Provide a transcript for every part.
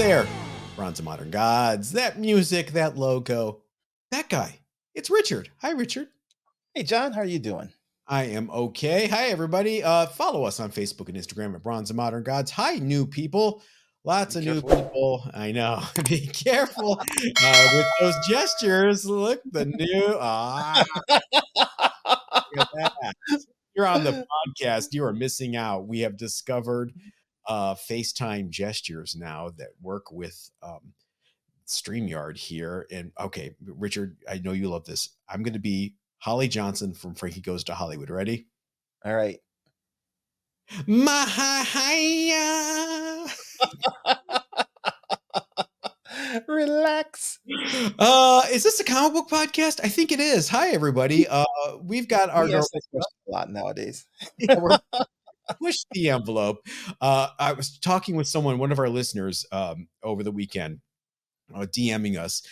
there, Bronze and Modern Gods. That music, that logo, that guy. It's Richard. Hi, Richard. Hey, John. How are you doing? I am okay. Hi, everybody. Uh, follow us on Facebook and Instagram at Bronze and Modern Gods. Hi, new people. Lots Be of new people. I know. Be careful uh, with those gestures. Look, the new. Ah, look at that. You're on the podcast. You are missing out. We have discovered uh, FaceTime gestures now that work with um, StreamYard here. And okay, Richard, I know you love this. I'm going to be Holly Johnson from Frankie Goes to Hollywood. Ready? All right. Mahaya. Relax. Uh, is this a comic book podcast? I think it is. Hi, everybody. Uh, we've got our We girl. ask that question a lot nowadays. Yeah, we're- push the envelope. Uh, I was talking with someone, one of our listeners, um, over the weekend, uh, DMing us,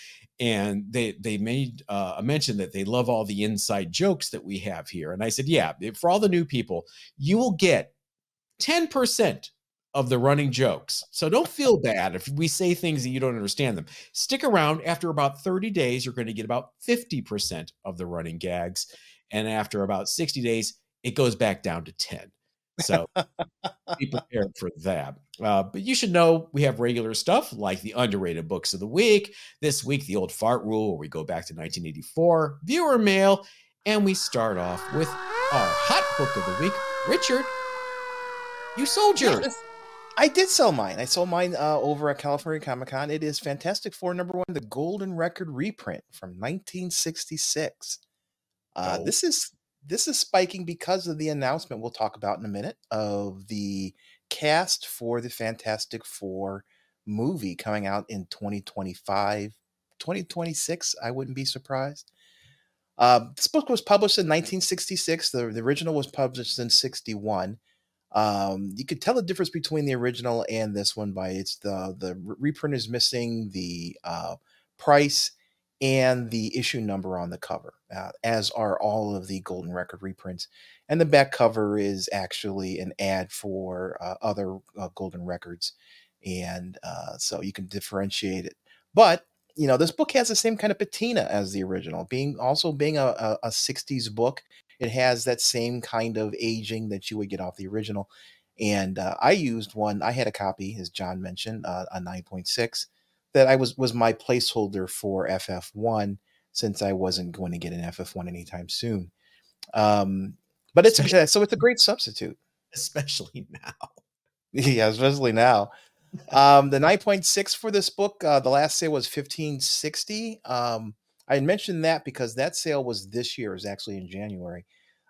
and they they made uh, a mention that they love all the inside jokes that we have here. And I said, yeah, for all the new people, you will get ten percent of the running jokes. So don't feel bad if we say things that you don't understand them. Stick around. After about 30 days, you're going to get about 50% of the running gags. And after about 60 days, it goes back down to 10. So be prepared for that. Uh, but you should know we have regular stuff like the underrated books of the week. This week, the old fart rule, where we go back to 1984, viewer mail, and we start off with our hot book of the week. Richard, you sold yours. Yes. I did sell mine. I sold mine uh, over at California Comic Con. It is Fantastic Four number one, the Golden Record reprint from 1966. Uh, Oh. This is this is spiking because of the announcement we'll talk about in a minute of the cast for the Fantastic Four movie coming out in 2025, 2026. I wouldn't be surprised. Uh, this book was published in 1966. The, the original was published in 61 um you could tell the difference between the original and this one by it's the the reprint is missing the uh price and the issue number on the cover uh, as are all of the golden record reprints and the back cover is actually an ad for uh, other uh, golden records and uh so you can differentiate it but you know this book has the same kind of patina as the original being also being a, a, a 60s book it has that same kind of aging that you would get off the original. And uh, I used one. I had a copy, as John mentioned, uh, a 9.6 that I was was my placeholder for FF1 since I wasn't going to get an FF1 anytime soon. Um, but it's Especially- so it's a great substitute. especially now. yeah, especially now. Um, the 9.6 for this book, uh, the last sale was 1560. Um, I mentioned that because that sale was this year, it was actually in January.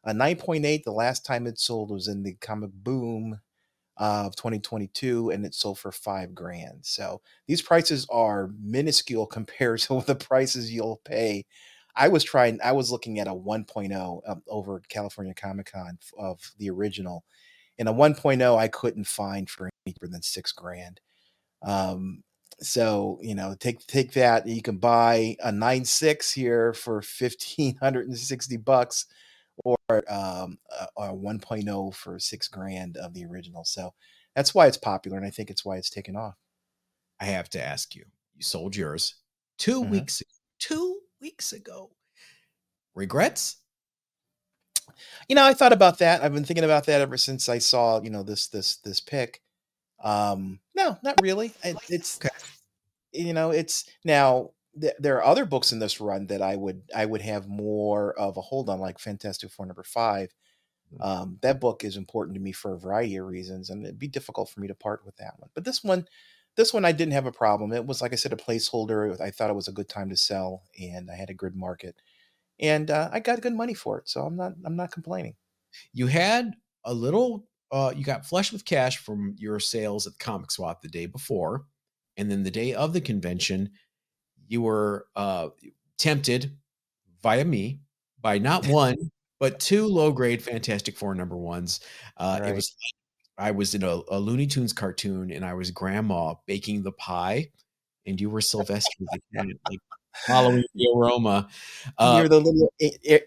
A 9.8, the last time it sold was in the comic boom of 2022, and it sold for five grand. So these prices are minuscule compared to the prices you'll pay. I was trying, I was looking at a 1.0 um, over California Comic Con of the original and a 1.0 I couldn't find for cheaper than six grand. Um, so you know, take take that. You can buy a 9.6 here for fifteen hundred and sixty bucks, or um, a, a 1.0 for six grand of the original. So that's why it's popular, and I think it's why it's taken off. I have to ask you. You sold yours 2 Mhm. weeks two weeks ago. Regrets? You know, I thought about that. I've been thinking about that ever since I saw you know this this this pick. Um, no, not really. It, it's Okay. you know it's now th- there are other books in this run that i would i would have more of a hold on like fantastic four number five. Um, that book is important to me for a variety of reasons and it'd be difficult for me to part with that one. But this one this one i didn't have a problem. It was like i said a placeholder. I thought it was a good time to sell and i had a good market and uh, i got good money for it so i'm not i'm not complaining. You had a little uh you got flush with cash from your sales at Comic Swap the day before. And then the day of the convention, you were uh tempted via me by not one, but two low grade Fantastic Four number ones. Uh, It was I was in a, a Looney Tunes cartoon, and I was Grandma baking the pie, and you were Sylvester, the cat, like following the aroma. Uh, you're the little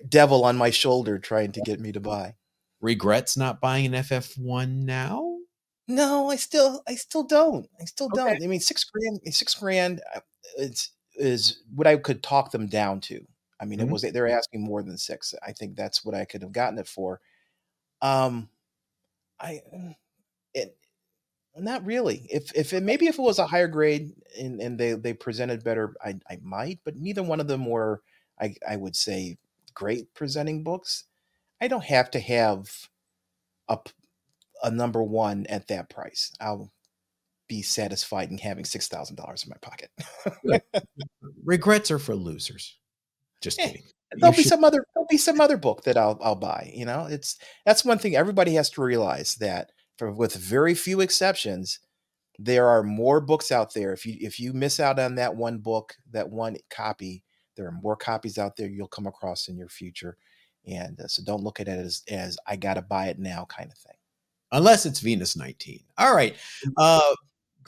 devil on my shoulder trying to get me to buy regrets not buying an FF1 now? No, I still, I still don't. I still Okay. don't. I mean, six grand, six grand, uh, it's is what I could talk them down to. I mean, it Mhm. was they're asking more than six. I think that's what I could have gotten it for. Um, I, mm, it, not really. If if it maybe if it was a higher grade and and they they presented better, I I might. But neither one of them were, I I would say, great presenting books. I don't have to have a number one at that price. I'll be satisfied in having six thousand dollars in my pocket. Regrets are for losers. Just Eh, kidding. there'll You be should- some other there'll be some other book that I'll I'll buy. You know, it's that's one thing everybody has to realize that for with very few exceptions, there are more books out there. If you if you miss out on that one book, that one copy, there are more copies out there you'll come across in your future. And uh, so don't look at it as as I got to buy it now kind of thing. unless it's Venus 19. All right. Uh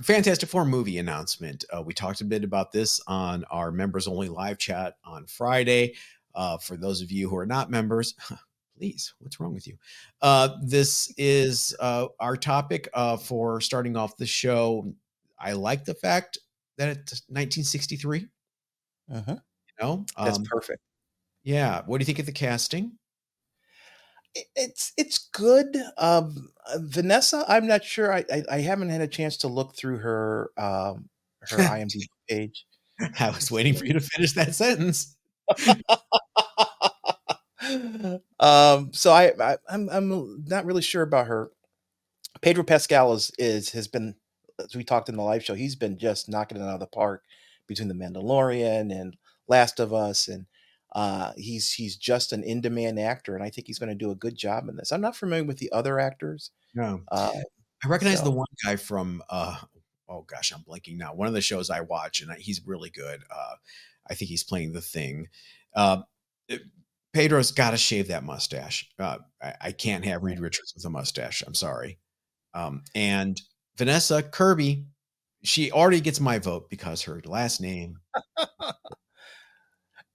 Fantastic Four movie announcement. Uh, we talked a bit about this on our members only live chat on Friday. Uh, for those of you who are not members, please, what's wrong with you? Uh, this is uh, our topic uh, for starting off the show. I like the fact that it's 1963. Mhm. You know, That's um, perfect. yeah. What do you think of the casting? It- it's it's good. Um, uh, Vanessa, I'm not sure. I, I I haven't had a chance to look through her um her IMDb page. I was waiting for you to finish that sentence. um, so I, I I'm I'm not really sure about her. Pedro Pascal is is has been as we talked in the live show. He's been just knocking it out of the park between the Mandalorian and Last of Us, and uh, he's he's just an in demand actor, and I think he's going to do a good job in this. I'm not familiar with the other actors. No. Uh, I recognize the one guy from uh oh gosh, I'm blanking now. One of the shows I watch, and I, he's really good. Uh, I think he's playing the thing. Uh, it- Pedro's got to shave that mustache. Uh, I, I can't have Reed Richards with a mustache. I'm sorry. Um, and Vanessa Kirby, she already gets my vote because her last name.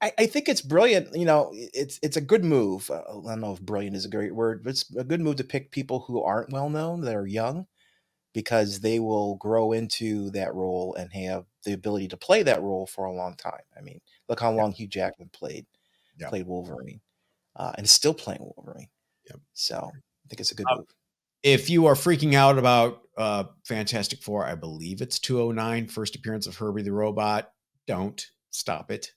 I, I think it's brilliant. You know, it's it's a good move. Uh, I don't know if brilliant is a great word, but it's a good move to pick people who aren't well known that are young, because they will grow into that role and have the ability to play that role for a long time. I mean, look how long Hugh Jackman played Yeah. played Wolverine, uh, and is still playing Wolverine. Yep. So I think it's a good Uh, move. If you are freaking out about uh, Fantastic Four, I believe it's 209, first appearance of Herbie the Robot. Don't stop it.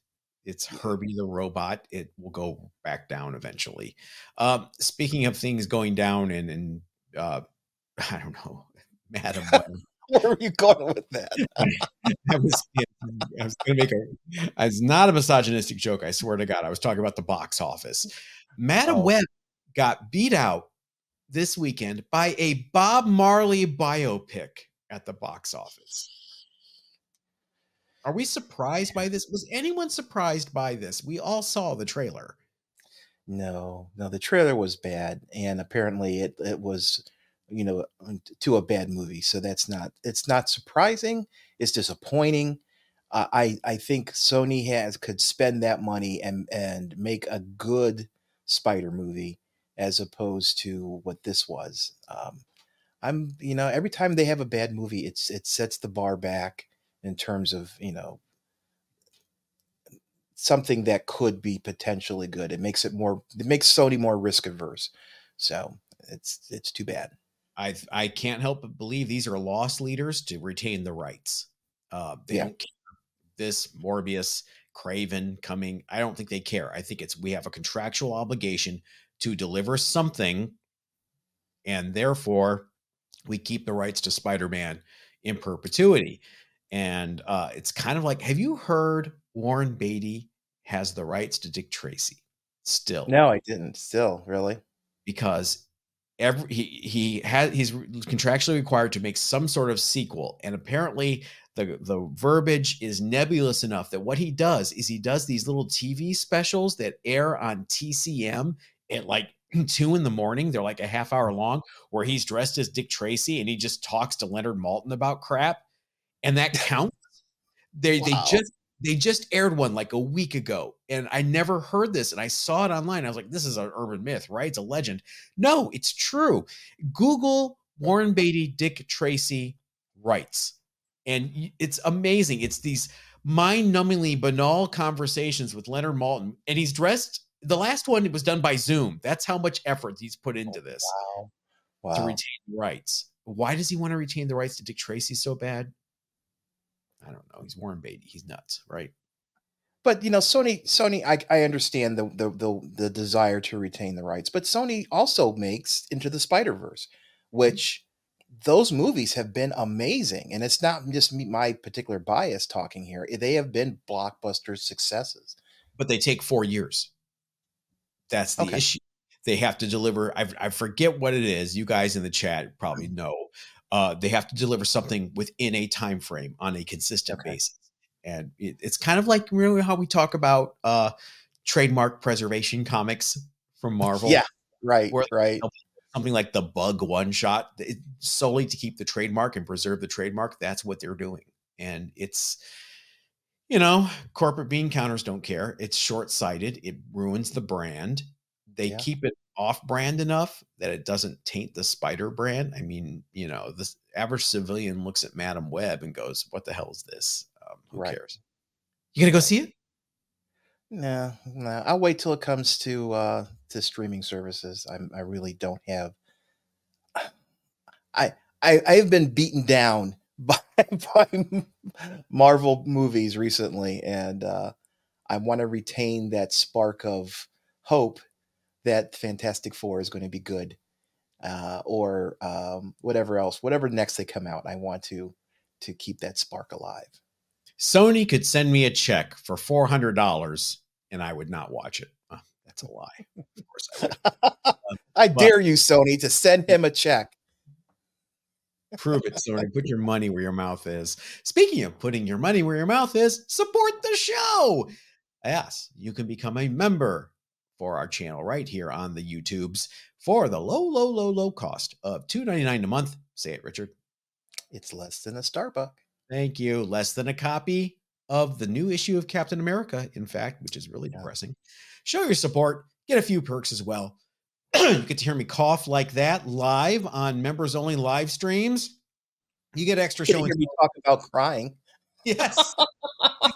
It's Herbie the Robot. It will go back down eventually. Um, speaking of things going down and, and uh, I don't know, Madam Where are you going with that? I was, I was going to make a, it's not a misogynistic joke. I swear to God. I was talking about the box office. Madam Oh. Web got beat out this weekend by a Bob Marley biopic at the box office. Are we surprised by this? Was anyone surprised by this? We all saw the trailer. No, no, the trailer was bad, and apparently it it was, you know, to a bad movie. So that's not it's not surprising. It's disappointing. Uh, I I think Sony has could spend that money and and make a good Spider movie as opposed to what this was. Um, I'm you know every time they have a bad movie, it's it sets the bar back in terms of you know something that could be potentially good. It makes it more it makes Sony more risk averse. So it's it's too bad. I I can't help but believe these are loss leaders to retain the rights. Uh, they Yeah. don't care. This Morbius, Kraven coming. I don't think they care. I think it's we have a contractual obligation to deliver something, and therefore we keep the rights to Spider-Man in perpetuity. And uh, it's kind of like, have you heard Warren Beatty has the rights to Dick Tracy still? No, I didn't. Still, really? because every he he has he's contractually required to make some sort of sequel and apparently the the verbiage is nebulous enough that what he does is he does these little TV specials that air on TCM at like two in the morning they're like a half hour long where he's dressed as Dick Tracy and he just talks to Leonard Maltin about crap and that counts they they just they just aired one like a week ago and i never heard this and i saw it online i was like this is an urban myth right it's a legend no it's true google Warren Beatty, Dick Tracy rights. And it's amazing. It's these mind-numbingly banal conversations with Leonard Maltin, and he's dressed. The last one was done by Zoom. That's how much effort he's put oh, into Oh, this wow. Wow. to retain rights. Why does he want to retain the rights to Dick Tracy so bad? I don't know. He's Warren Beatty. He's nuts, right? but you know sony sony i, I understand the, the the the desire to retain the rights but sony also makes into the spider verse mm-hmm. which those movies have been amazing and it's not just me, my particular bias talking here eh, they have been blockbuster successes But they take four years. That's the Okay. issue. They have to deliver. I, I forget what it is. You guys in the chat probably mm-hmm. know. Uh, they have to deliver something within a time frame on a consistent Okay. basis, and it, it's kind of like remember how we talk about uh, trademark preservation comics from Marvel. Yeah. right Where- right something like the bug one shot it, solely to keep the trademark and preserve the trademark that's what they're doing and it's you know corporate bean counters don't care it's short-sighted it ruins the brand they Yeah. keep it off brand enough that it doesn't taint the spider brand? I mean you know the average civilian looks at madam web and goes what the hell is this? Um, who Right. cares? You gonna go see it? No no i'll wait till it comes to uh to streaming services. I'm i really don't have i i i've been beaten down by, by marvel movies recently and uh i want to retain that spark of hope that fantastic four is going to be good uh or um whatever else whatever next they come out i want to to keep that spark alive sony could send me a check for $400 and i would not watch it Uh, that's a lie of course i would i But- dare you sony to send him a check Prove it, Sony. Put your money where your mouth is. Speaking of putting your money where your mouth is, support the show. Yes, you can become a member for our channel right here on the YouTubes for the low, low, low, low cost of $2.99 a month. Say it, Richard. it's less than a Starbucks. Thank you. Less than a copy of the new issue of Captain America, in fact, which is really Yeah. depressing. Show your support, get a few perks as well. you get to hear me cough like that live on members only live streams. You get extra showing. you show hear me talk about crying Yes.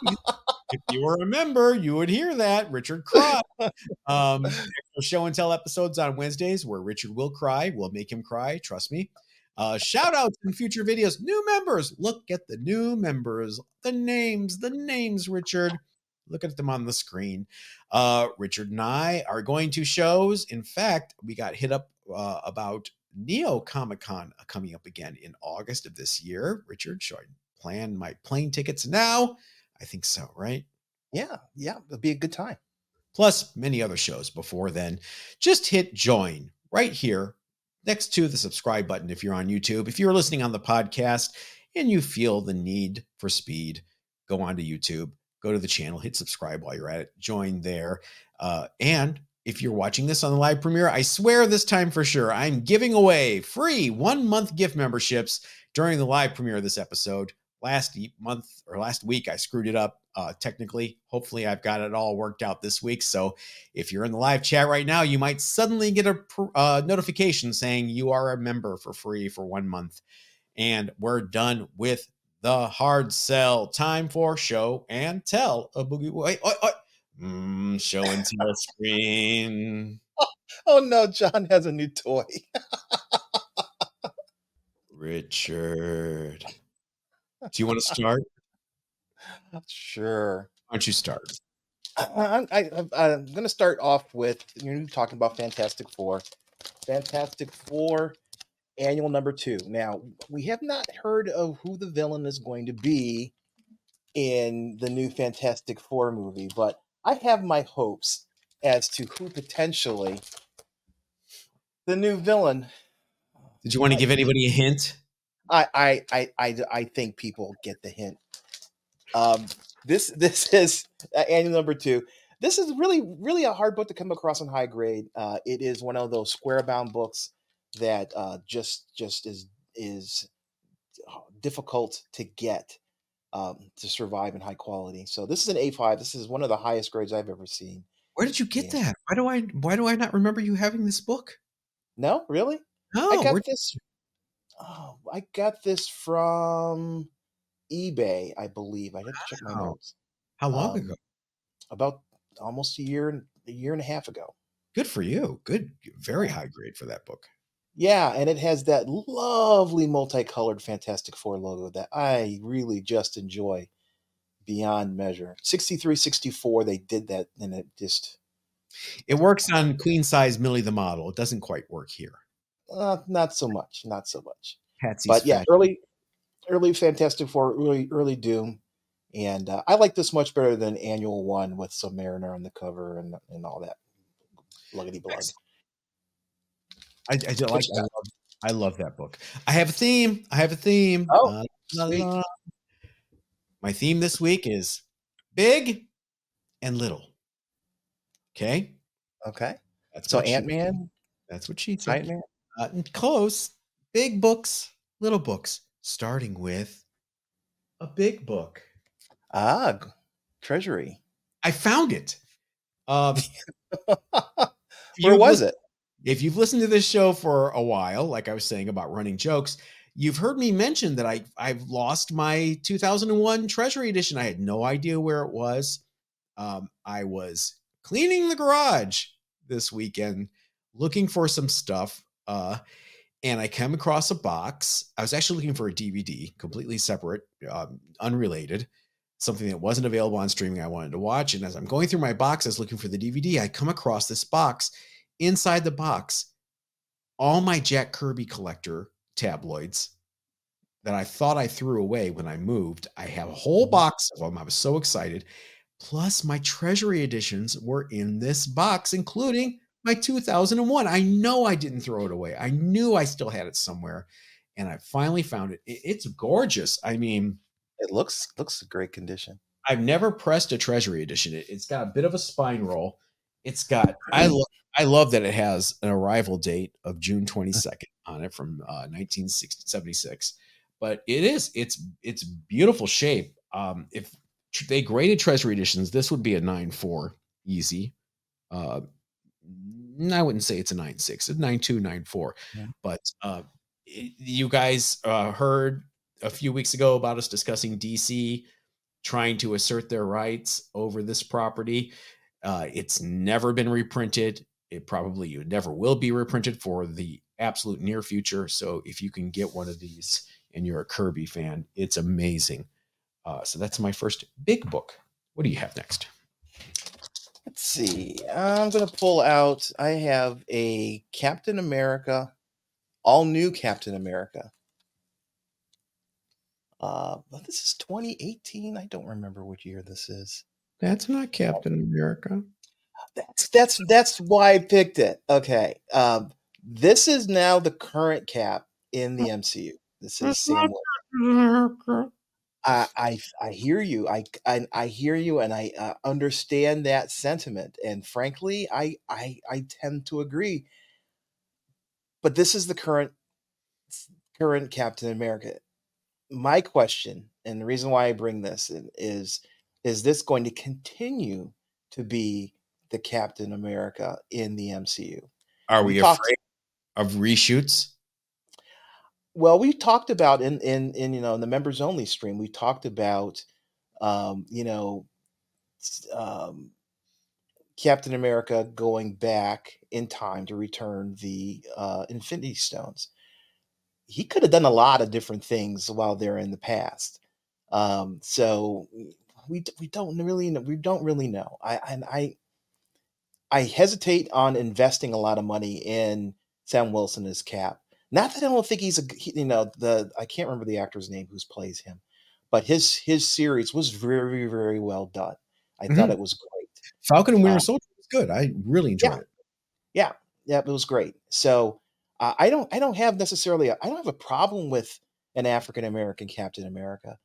if you were a member, you would hear that. Richard cried. Um, show and tell episodes on Wednesdays where Richard will cry. We'll make him cry. Trust me. Uh, shout outs in future videos. New members. Look at the new members. The names, the names, Richard. Look at them on the screen. Uh, Richard and I are going to shows. In fact, we got hit up uh, about Neo Comic Con coming up again in August of this year. Richard, should I plan my plane tickets now? I think so, right? yeah yeah it'll be a good time Plus many other shows before then. Just hit join right here next to the subscribe button if you're on YouTube. If you're listening on the podcast and you feel the need for speed, go on to YouTube, go to the channel, hit subscribe while you're at it, join there. Uh, and if you're watching this on the live premiere, I swear this time for sure, I'm giving away free one month gift memberships during the live premiere of this episode. Last month or last week, I screwed it up uh, technically. Hopefully, I've got it all worked out this week. So if you're in the live chat right now, you might suddenly get a pr- uh, notification saying you are a member for free for one month. And we're done with the hard sell. Time for show and tell. A boogie. Wait, wait, wait. Mm, show and tell screen. oh no john has a new toy Richard. Do you want to start? sure Why don't you start? I, I, I, I'm going to start off with you're talking about Fantastic Four. Fantastic Four annual number two. Now, we have not heard of who the villain is going to be in the new Fantastic Four movie, but I have my hopes as to who potentially the new villain. Did you want to give anybody a hint? I I I I, I think people get the hint. Um, this this is uh, annual number two. This is really really a hard book to come across in high grade. Uh, it is one of those square bound books that uh, just just is is difficult to get um, to survive in high quality. So this is an A five. This is one of the highest grades I've ever seen. Where did you get Yeah. that? Why do I why do I not remember you having this book? No, really, No, I got this. Oh, I got this from eBay, I believe. I have to check my notes. How long Um, ago? About almost a year and a year and a half ago. Good for you. Good. Very high grade for that book. Yeah, and it has that lovely multicolored Fantastic Four logo that I really just enjoy beyond measure. 63, 64, they did that, and it just It works on queen size Millie the model. It doesn't quite work here. Uh, not so much, not so much. Patsy's but yeah, fashion. early, early Fantastic Four, early, early Doom, and uh, I like this much better than Annual One with Submariner on the cover and and all that. Luggity blood. I, I like. I love, I love that book. I have a theme. I have a theme. Oh, Uh, la, sweet. la. My theme this week is big and little. Okay, Okay, that's so Ant Man, That's what she said. Ant Man. Uh, close. Big books, little books. Starting with a big book. Ah, Treasury. I found it. Um, Where was it? If you've listened to this show for a while, like I was saying about running jokes, you've heard me mention that I I've lost my 2001 Treasury Edition. I had no idea where it was. Um, I was cleaning the garage this weekend, looking for some stuff, uh, and I came across a box. I was actually looking for a DVD, completely separate, um, unrelated, something that wasn't available on streaming. I wanted to watch, and as I'm going through my boxes looking for the DVD, I come across this box inside the box all my Jack Kirby collector tabloids that I thought I threw away when I moved. I have a whole box of them. I was so excited. Plus, my treasury editions were in this box, including my 2001. I know I didn't throw it away. I knew I still had it somewhere. And I finally found it. It- It's gorgeous. I mean, It looks looks a great condition. I've never pressed a treasury edition. It, it's got a bit of a spine roll. It's got I lo- I love that it has an arrival date of June 22nd on it from uh, 1976. But it is it's it's beautiful shape. Um, if they graded treasury editions, this would be a nine four easy. Uh, I wouldn't say it's a 9.6, it's 9.2, 9.4. Yeah. But uh, you guys uh, heard a few weeks ago about us discussing DC trying to assert their rights over this property. Uh, it's never been reprinted. It probably never will be reprinted for the absolute near future. So if you can get one of these and you're a Kirby fan, it's amazing. Uh, so that's my first big book. What do you have next? Let's see. I'm gonna pull out. I have a Captain America, all new Captain America. Uh, but this is 2018. I don't remember which year this is. That's not Captain America. That's that's that's why I picked it. Okay. Um, this is now the current Cap in the MCU. This is Sam. Wil- I, I I hear you. I I, I hear you, and I uh, understand that sentiment. And frankly, I, I I tend to agree. But this is the current current Captain America. My question, and the reason why I bring this in is is this going to continue to be the Captain America in the MCU? Are We we talked- afraid of reshoots? Well, we talked about in in in you know in the members only stream, we talked about um, you know um, Captain America going back in time to return the uh, Infinity Stones. He could have done a lot of different things while they're in the past. Um, so we we don't really know, we don't really know. I I I hesitate on investing a lot of money in Sam Wilson as Cap. Not that I don't think he's a he- you know the I can't remember the actor's name who plays him, but his his series was very very well done. I thought Mhm. it was great. Falcon and Winter Uh, Soldier was good. I really enjoyed it. Yeah, yeah, it was great. So uh, I don't I don't have necessarily I I don't have a problem with an African American Captain America.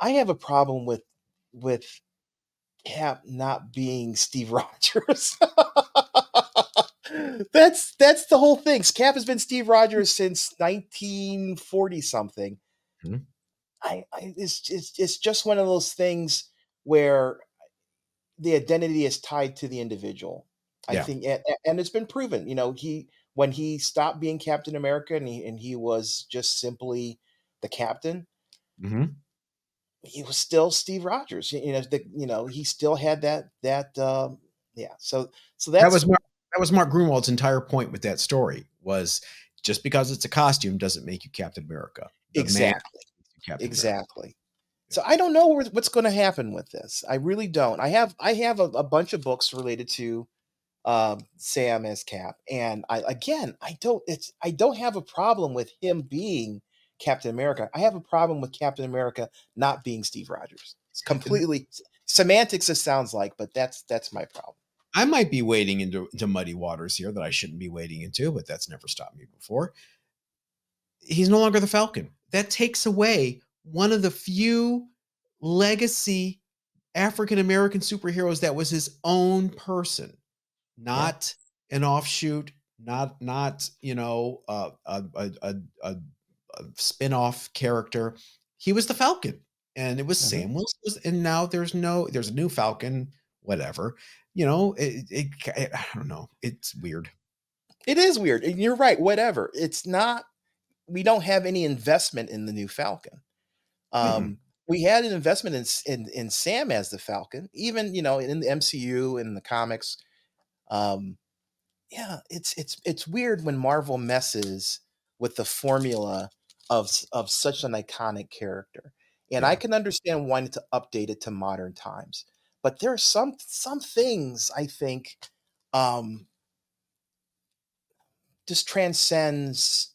I have a problem with with Cap not being Steve Rogers. That's that's the whole thing. Cap has been Steve Rogers since 1940 something. Mhm. I, I it's, it's it's just one of those things where the identity is tied to the individual. I Yeah. think, and, and it's been proven. You know, he when he stopped being Captain America and he and he was just simply the captain, hmm he was still Steve Rogers. You know, the, you know, he still had that that um, yeah. So so that's That was Mark, that was Mark Gruenwald's entire point with that story was just because it's a costume doesn't make you Captain America. The exactly Captain America. exactly. So I don't know what's going to happen with this. I really don't. I have I have a, a bunch of books related to um, Sam as Cap, and I again I don't it's I don't have a problem with him being Captain America. I have a problem with Captain America not being Steve Rogers. It's completely semantics. It sounds like, but that's that's my problem. I might be wading into, into muddy waters here that I shouldn't be wading into, but that's never stopped me before. He's no longer the Falcon. That takes away one of the few legacy African American superheroes that was his own person, not an offshoot, not not you know uh, a, a, a, a, a spin-off character. He was the Falcon, and it was Mhm. Sam Wilson. And now there's no there's a new Falcon, whatever. You know, it, it, it I don't know. It's weird. It is weird, and you're right. Whatever. It's not. We don't have any investment in the new Falcon. Um, We had an investment in, in in Sam as the Falcon, even you know in the MCU in the comics. Um, yeah, it's it's it's weird when Marvel messes with the formula of of such an iconic character, and I can understand wanting to update it to modern times. But there are some some things I think um, just transcends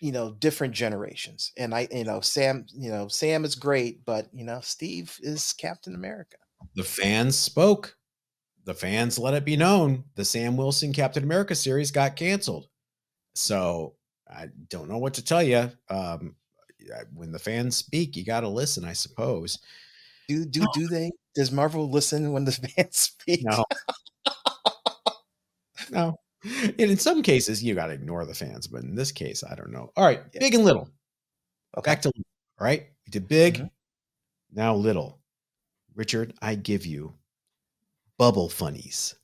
you know different generations and i you know sam you know sam is great but you know steve is captain america The fans spoke. The fans let it be known the Sam Wilson Captain America series got canceled. So I don't know what to tell you. Um, when the fans speak, you got to listen, I suppose. Do do do they does marvel listen when the fans speak No, no. And in some cases, you got to ignore the fans, but in this case, I don't know. All right, Yeah. big and little. okay Back to little, all right. We did big, Mhm. now little. Richard, I give you bubble funnies.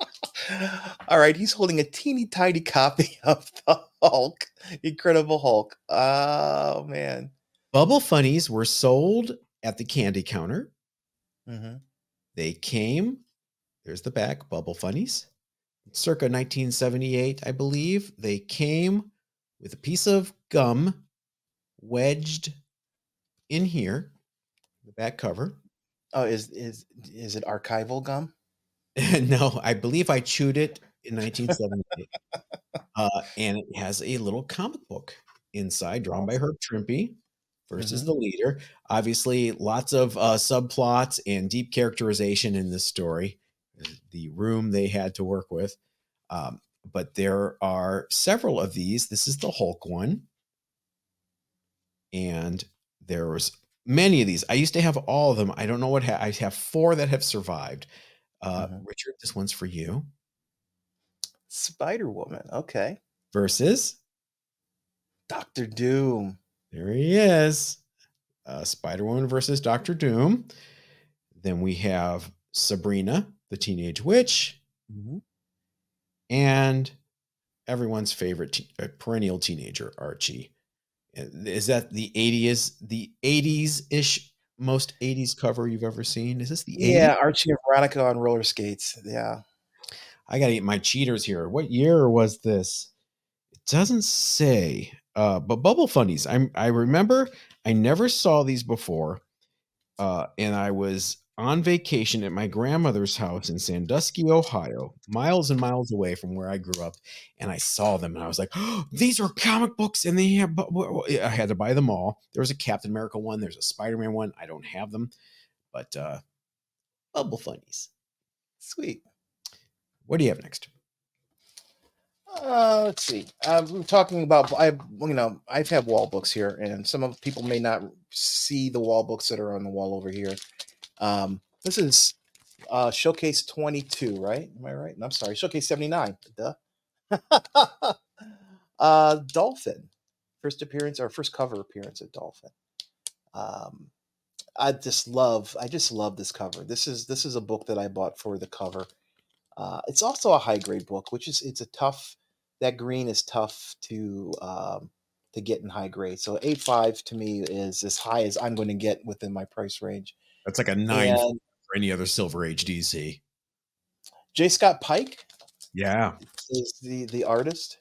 all right he's holding a teeny tiny copy of the hulk incredible hulk oh man Bubble funnies were sold at the candy counter. hmm They came, there's the back, Bubble Funnies, circa 1978, I believe. They came with a piece of gum wedged in here, the back cover. oh is is is it archival gum no, I believe I chewed it in 1978. uh, and it has a little comic book inside drawn by Herb Trimpe versus the leader. Obviously, lots of uh, subplots and deep characterization in this story. The room they had to work with. Um, but there are several of these. This is the Hulk one. And there was many of these. I used to have all of them. I don't know what ha- I have four that have survived. Uh, Mhm. Richard, this one's for you. spider woman okay Versus, dr doom there he is, uh, Spider Woman versus Doctor Doom. Then we have Sabrina, the Teenage Witch, Mhm. and everyone's favorite te- uh, perennial teenager, Archie. Is that the 80s, the 80s ish, most 80s cover you've ever seen? Is this the 80s? yeah archie and veronica on roller skates yeah I got to eat my cheaters here. What year was this? It doesn't say. Uh, but Bubble Funnies. I I remember I never saw these before, uh, and I was on vacation at my grandmother's house in Sandusky, Ohio, miles and miles away from where I grew up, and I saw them, and I was like, oh, "These are comic books!" And they have. I had to buy them all. There was a Captain America one. There's a Spider Man one. I don't have them, but uh, Bubble Funnies. sweet What do you have next? Uh, let's see. We're talking about I, you know, I've had wall books here, and some of people may not see the wall books that are on the wall over here. Um, this is uh, Showcase 22, right? Am I right? No, I'm sorry, Showcase 79. Duh. uh, Dolphin, first appearance or first cover appearance of Dolphin. Um, I just love, I just love this cover. This is this is a book that I bought for the cover. Uh, it's also a high grade book, which is it's a tough. That green is tough to um, to get in high grade. So eight five to me is as high as I'm going to get within my price range. That's like a nine and for any other Silver Age DC. Jay Scott Pike. Yeah, is the the artist.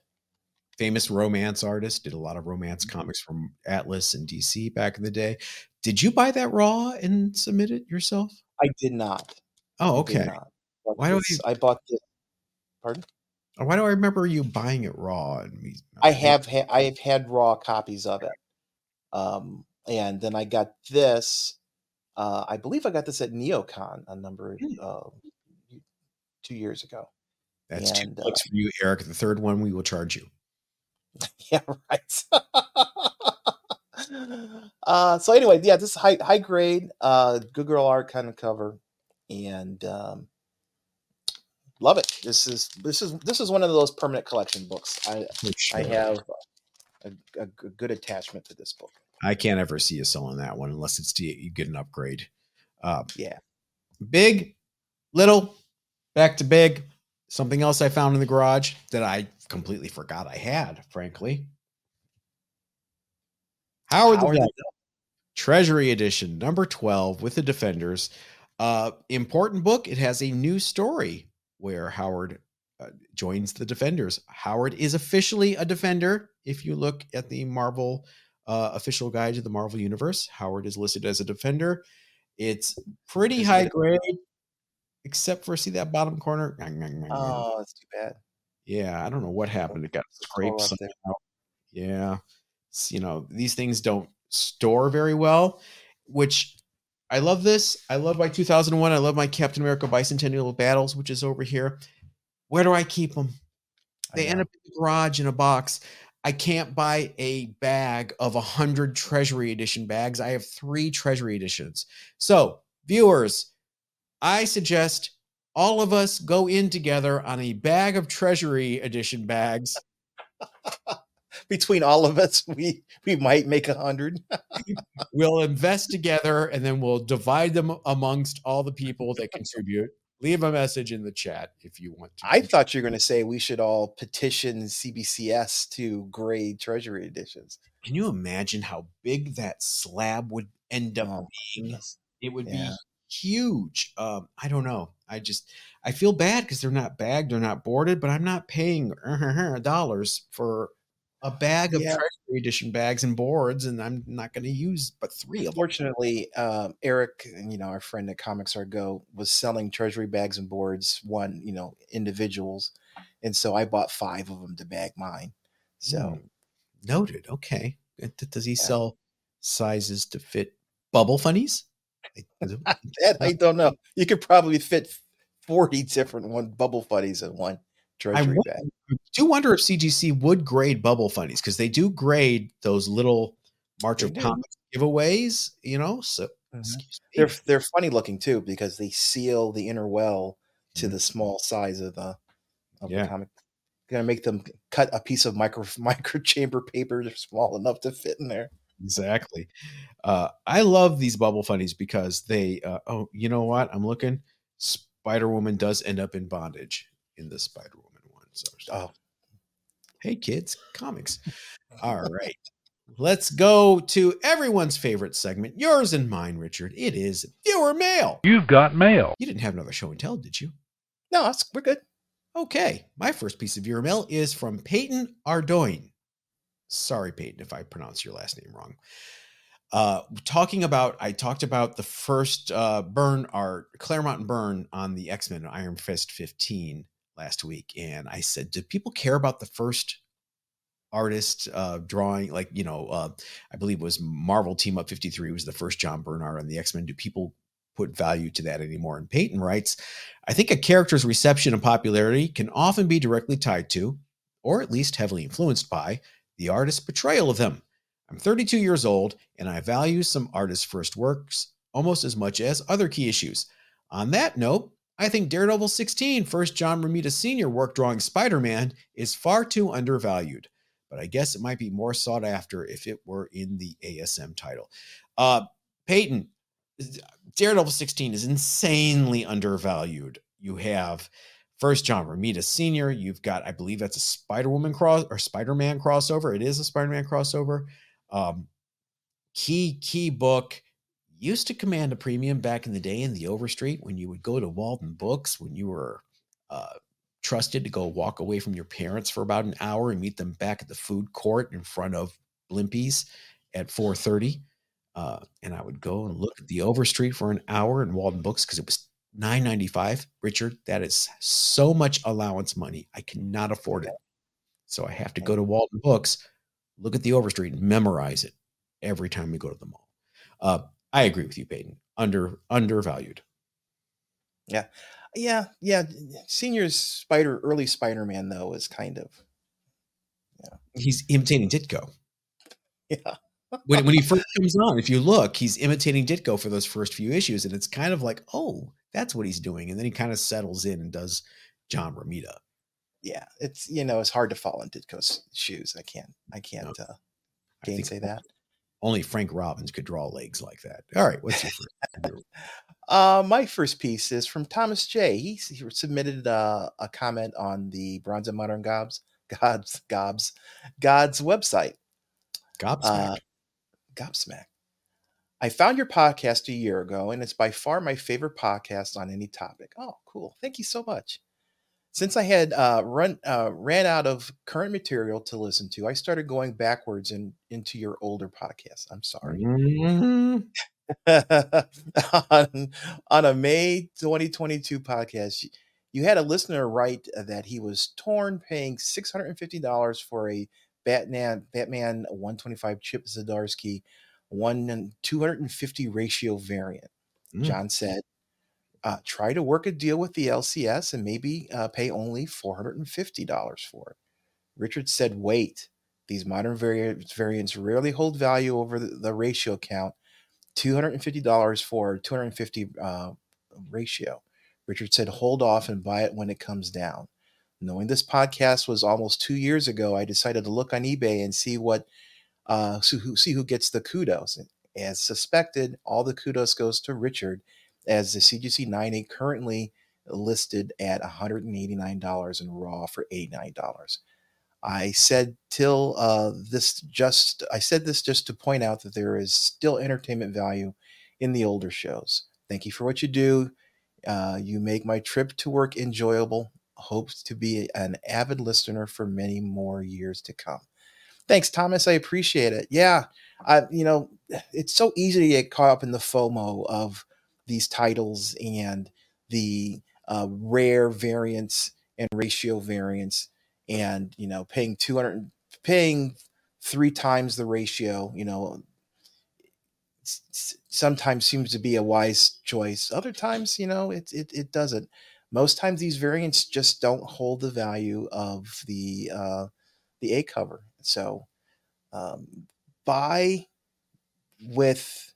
Famous romance artist. Did a lot of romance mm-hmm. comics from Atlas and DC back in the day. Did you buy that raw and submit it yourself? I did not. Oh, okay. Why do I? I bought this. Pardon? Why do I remember you buying it raw? And me, I have ha- I have had raw copies of it, um, and then I got this. Uh, I believe I got this at NeoCon a number hmm. uh, two years ago. That's and, two bucks uh, for you, Eric. The third one we will charge you. Yeah, right. uh, so anyway, yeah, this is high high grade, uh, good girl art kind of cover, and um, love it. This is this is this is one of those permanent collection books. I sure. I have a, a, a, good attachment to this book. I can't ever see you selling that one unless it's to, you get an upgrade. Uh, yeah, big, little, back to big. Something else I found in the garage that I completely forgot I had, frankly. Howard, Howard the Treasury Edition, number 12 with the Defenders. Uh, important book. It has a new story where Howard uh, joins the Defenders. Howard is officially a Defender. If you look at the Marvel uh, official guide to the Marvel Universe, Howard is listed as a Defender. It's pretty high grade, except for see that bottom corner. Oh, that's too bad. Yeah, I don't know what happened. It got scraped Yeah, it's, you know these things don't store very well, which I love this. I love my 2001. I love my Captain America Bicentennial Battles, which is over here. Where do I keep them? They end up in the garage in a box. I can't buy a bag of a hundred Treasury Edition bags. I have three Treasury Editions. So, viewers, I suggest all of us go in together on a bag of Treasury Edition bags. between all of us, we we might make a hundred. we'll invest together, and then we'll divide them amongst all the people that contribute. Leave a message in the chat if you want to. I thought you were going to say we should all petition CBCS to grade Treasury editions. Can you imagine how big that slab would end up oh, being? Goodness. It would yeah. be huge. Um, I don't know. I just I feel bad because they're not bagged, they're not boarded, but I'm not paying dollars for a bag of yeah. treasury edition bags and boards, and I'm not going to use but three of Fortunately, um, Eric, you know, our friend at Comics Are Go, was selling treasury bags and boards, one, you know, individuals, and so I bought five of them to bag mine. So mm. noted. Okay, does he yeah. sell sizes to fit bubble funnies? that I don't know. You could probably fit forty different one bubble funnies in one treasury I do wonder if CGC would grade bubble funnies because they do grade those little March of Comics giveaways, you know. So mm-hmm. they're they're funny looking too because they seal the inner well to mm-hmm. the small size of the of yeah. the comic. Gonna make them cut a piece of micro micro chamber paper small enough to fit in there. Exactly. Uh, I love these bubble funnies because they. Uh, oh, you know what? I'm looking. Spider Woman does end up in bondage in the Spider. So, oh, hey kids, comics. All right. Let's go to everyone's favorite segment, yours and mine, Richard. It is viewer mail. You've got mail. You didn't have another show and tell, did you? No, we're good. Okay. My first piece of viewer mail is from Peyton Ardoin. Sorry, Peyton, if I pronounce your last name wrong. Uh, talking about, I talked about the first uh, Byrne art, Claremont Byrne on the X Men Iron Fist 15 last week, and I said, "Do people care about the first artist uh, drawing? Like, you know, uh, I believe it was Marvel Team Up 53 was the first John Byrne art on the X Men. Do people put value to that anymore?" And Peyton writes, "I think a character's reception and popularity can often be directly tied to, or at least heavily influenced by, the artist's portrayal of them." I'm 32 years old, and I value some artists' first works almost as much as other key issues. On that note, I think Daredevil 16, first John Romita Sr. work drawing Spider Man, is far too undervalued, but I guess it might be more sought after if it were in the ASM title. Uh, Peyton, Daredevil 16 is insanely undervalued. You have First John Romita Sr., you've got, I believe that's a Spider Woman cross or Spider Man crossover. It is a Spider Man crossover. Um, key, key book. Used to command a premium back in the day in the Overstreet when you would go to Walden Books when you were uh, trusted to go walk away from your parents for about an hour and meet them back at the food court in front of Blimpies at 4:30. Uh, and I would go and look at the Overstreet for an hour in Walden Books because it was 9.95. Richard, that is so much allowance money. I cannot afford it. So I have to go to Walden Books, look at the Overstreet, and memorize it every time we go to the mall. Uh, I agree with you, Peyton. Under undervalued. Yeah, yeah, yeah. Senior's Spider, early Spider-Man though is kind of, yeah. He's imitating Ditko. Yeah. when, when he first comes on, if you look, he's imitating Ditko for those first few issues, and it's kind of like, oh, that's what he's doing, and then he kind of settles in and does John Romita. Yeah, it's you know it's hard to fall in Ditko's shoes. I can't, I can't no. uh, gainsay that. Only Frank Robbins could draw legs like that. All right, what's your first? uh, my first piece is from Thomas J. He, he submitted uh, a comment on the Bronze and Modern Gods, Gods, Gobs, God's website. Gobsmack. Uh, Gobsmack. I found your podcast a year ago, and it's by far my favorite podcast on any topic. Oh, cool! Thank you so much. Since I had uh, run uh, ran out of current material to listen to, I started going backwards and in, into your older podcasts. I'm sorry. Mm-hmm. on, on a May 2022 podcast, you had a listener write that he was torn paying $650 for a Batman Batman 125 Chip Zdarsky one 250 ratio variant. Mm. John said, uh, try to work a deal with the LCS and maybe uh, pay only $450 for it. Richard said, wait, these modern variants, variants rarely hold value over the, the ratio count. $250 for 250 uh, ratio. Richard said, hold off and buy it when it comes down. Knowing this podcast was almost two years ago, I decided to look on eBay and see what, uh, see who gets the kudos. As suspected, all the kudos goes to Richard as the CGC 9A currently listed at $189 and raw for $89. I said till uh, this just I said this just to point out that there is still entertainment value in the older shows. Thank you for what you do. Uh, you make my trip to work enjoyable. Hope to be an avid listener for many more years to come. Thanks, Thomas. I appreciate it. Yeah, I you know it's so easy to get caught up in the FOMO of these titles and the uh, rare variants and ratio variants and you know paying 200 paying three times the ratio you know sometimes seems to be a wise choice. Other times you know it, it, it doesn't. Most times these variants just don't hold the value of the uh, the a cover. So um, buy with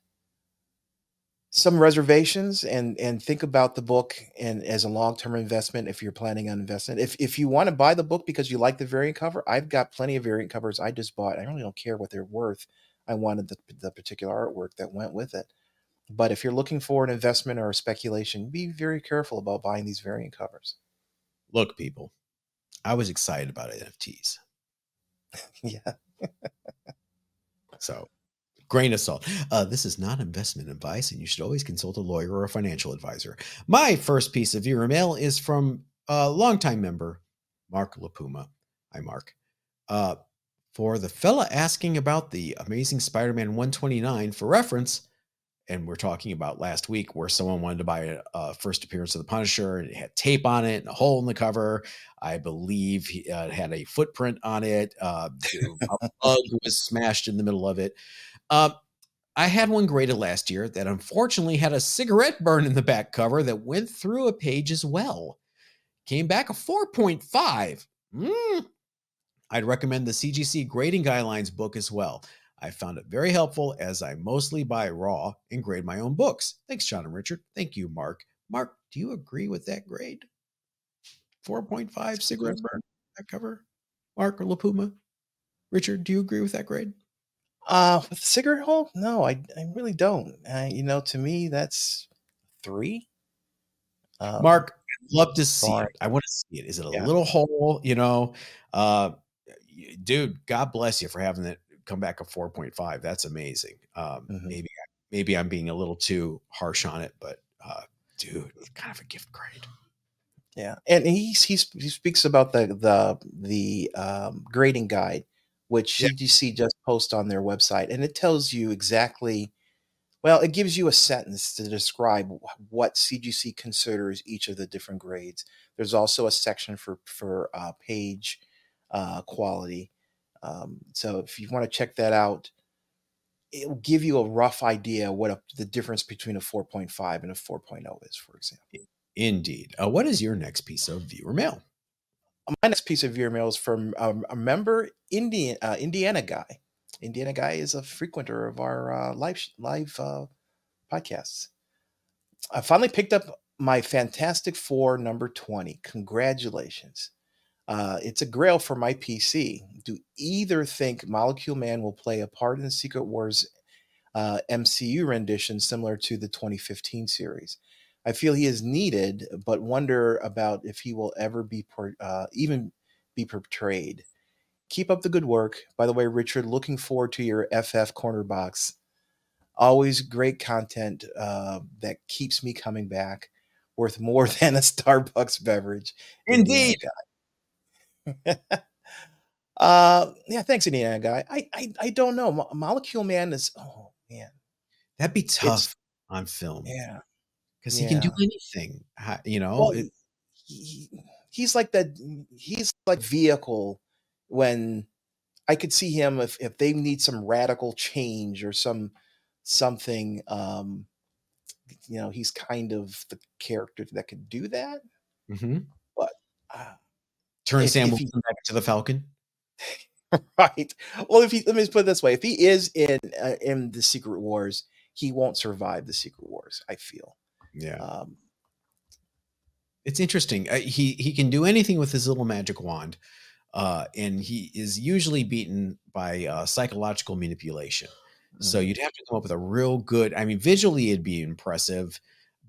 some reservations and and think about the book and as a long-term investment if you're planning on investing. If if you want to buy the book because you like the variant cover i've got plenty of variant covers i just bought. I really don't care what they're worth. I wanted the, the particular artwork that went with it. But if you're looking for an investment or a speculation be very careful about buying these variant covers. Look people i was excited about nfts yeah. So grain of salt. Uh, this is not investment advice, and you should always consult a lawyer or a financial advisor. My first piece of viewer mail is from a longtime member, Mark Lapuma. Hi, Mark. Uh, for the fella asking about the Amazing Spider Man 129, for reference, and we're talking about last week where someone wanted to buy a, a, first appearance of the Punisher and it had tape on it and a hole in the cover. I believe he uh, had a footprint on it. Uh, a bug was smashed in the middle of it. Uh, I had one graded last year that unfortunately had a cigarette burn in the back cover that went through a page as well. Came back a 4.5. Mm. I'd recommend the CGC grading guidelines book as well. I found it very helpful as I mostly buy raw and grade my own books. Thanks, John and Richard. Thank you, Mark. Mark, do you agree with that grade? 4.5 cigarette burn back cover? Mark or Lapuma? Richard, do you agree with that grade? Uh, with the cigarette hole, no, I I really don't. Uh, you know, to me, that's three. Um, Mark, love to see it. I want to see it. Is it a Yeah. little hole? You know, uh, dude, God bless you for having it come back a 4.5. That's amazing. Um, Mhm. Maybe, maybe I'm being a little too harsh on it, but uh, dude, it's kind of a gift grade. Yeah, and he he he speaks about the the the um, grading guide, which Yeah. CGC just post on their website, and it tells you exactly. Well, it gives you a sentence to describe what CGC considers each of the different grades. There's also a section for for uh, page uh, quality. Um, so if you want to check that out, it will give you a rough idea what a, the difference between a 4.5 and a 4.0 is, for example. Indeed. Uh, what is your next piece of viewer mail? My next piece of viewer mail is from um, a member Indian uh, Indiana guy. Indiana guy is a frequenter of our uh, live live uh, podcasts. I finally picked up my Fantastic Four number twenty. Congratulations! Uh, it's a grail for my PC. Do either think Molecule Man will play a part in the Secret Wars uh, MCU rendition similar to the 2015 series? I feel he is needed, but wonder about if he will ever be por- uh, even be portrayed. Keep up the good work. By the way, Richard, looking forward to your FF corner box. Always great content uh, that keeps me coming back. Worth more than a Starbucks beverage. Indeed. uh, yeah, thanks, Indiana guy. I, I, I don't know. Mo- Molecule Man is. Oh man, That'd be tough on film yeah. Because he can do anything. You know, Well, it- he, he's like that. He's like vehicle when I could see him if if they need some radical change or some something. Um, you know, he's kind of the character that could do that. Mhm. Uh, turn If- Sam if he- back to the Falcon. right. Well, if he let me just put it this way: if he is in uh, in the Secret Wars, he won't survive the Secret Wars. I feel. Yeah, Um, it's interesting. Uh, he he can do anything with his little magic wand, uh, and he is usually beaten by uh, psychological manipulation. So mhm. you'd have to come up with a real good. I mean, visually it'd be impressive,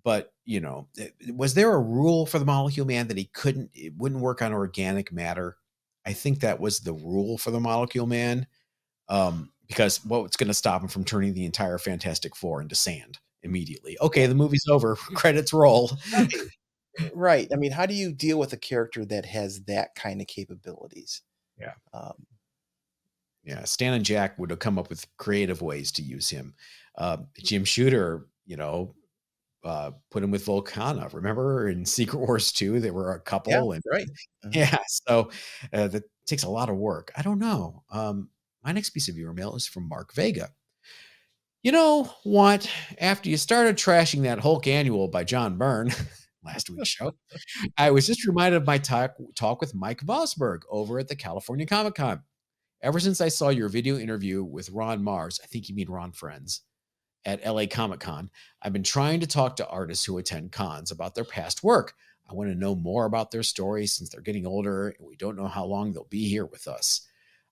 but you know, eh, was there a rule for the Molecule Man that he couldn't? It wouldn't work on organic matter. I think that was the rule for the Molecule Man, um, because what's going to stop him from turning the entire Fantastic Four into sand immediately? Okay, the movie's over. Credits roll. right. I mean, how do you deal with a character that has that kind of capabilities? Yeah. Um, Yeah, Stan and Jack would have come up with creative ways to use him. Uh, Jim Shooter, you know, uh, put him with Volcana. Remember in Secret Wars 2, they were a couple yeah. and Right. Mhm. Yeah, so uh, that takes a lot of work. I don't know. Um, my next piece of viewer mail is from Mark Vega. You know what? After you started trashing that Hulk annual by John Byrne last week's show, I was just reminded of my talk, talk with Mike Vosburg over at the California Comic Con. Ever since I saw your video interview with Ron Marz, I think you mean Ron Frenz, at LA Comic Con, I've been trying to talk to artists who attend cons about their past work. I want to know more about their stories since they're getting older and we don't know how long they'll be here with us.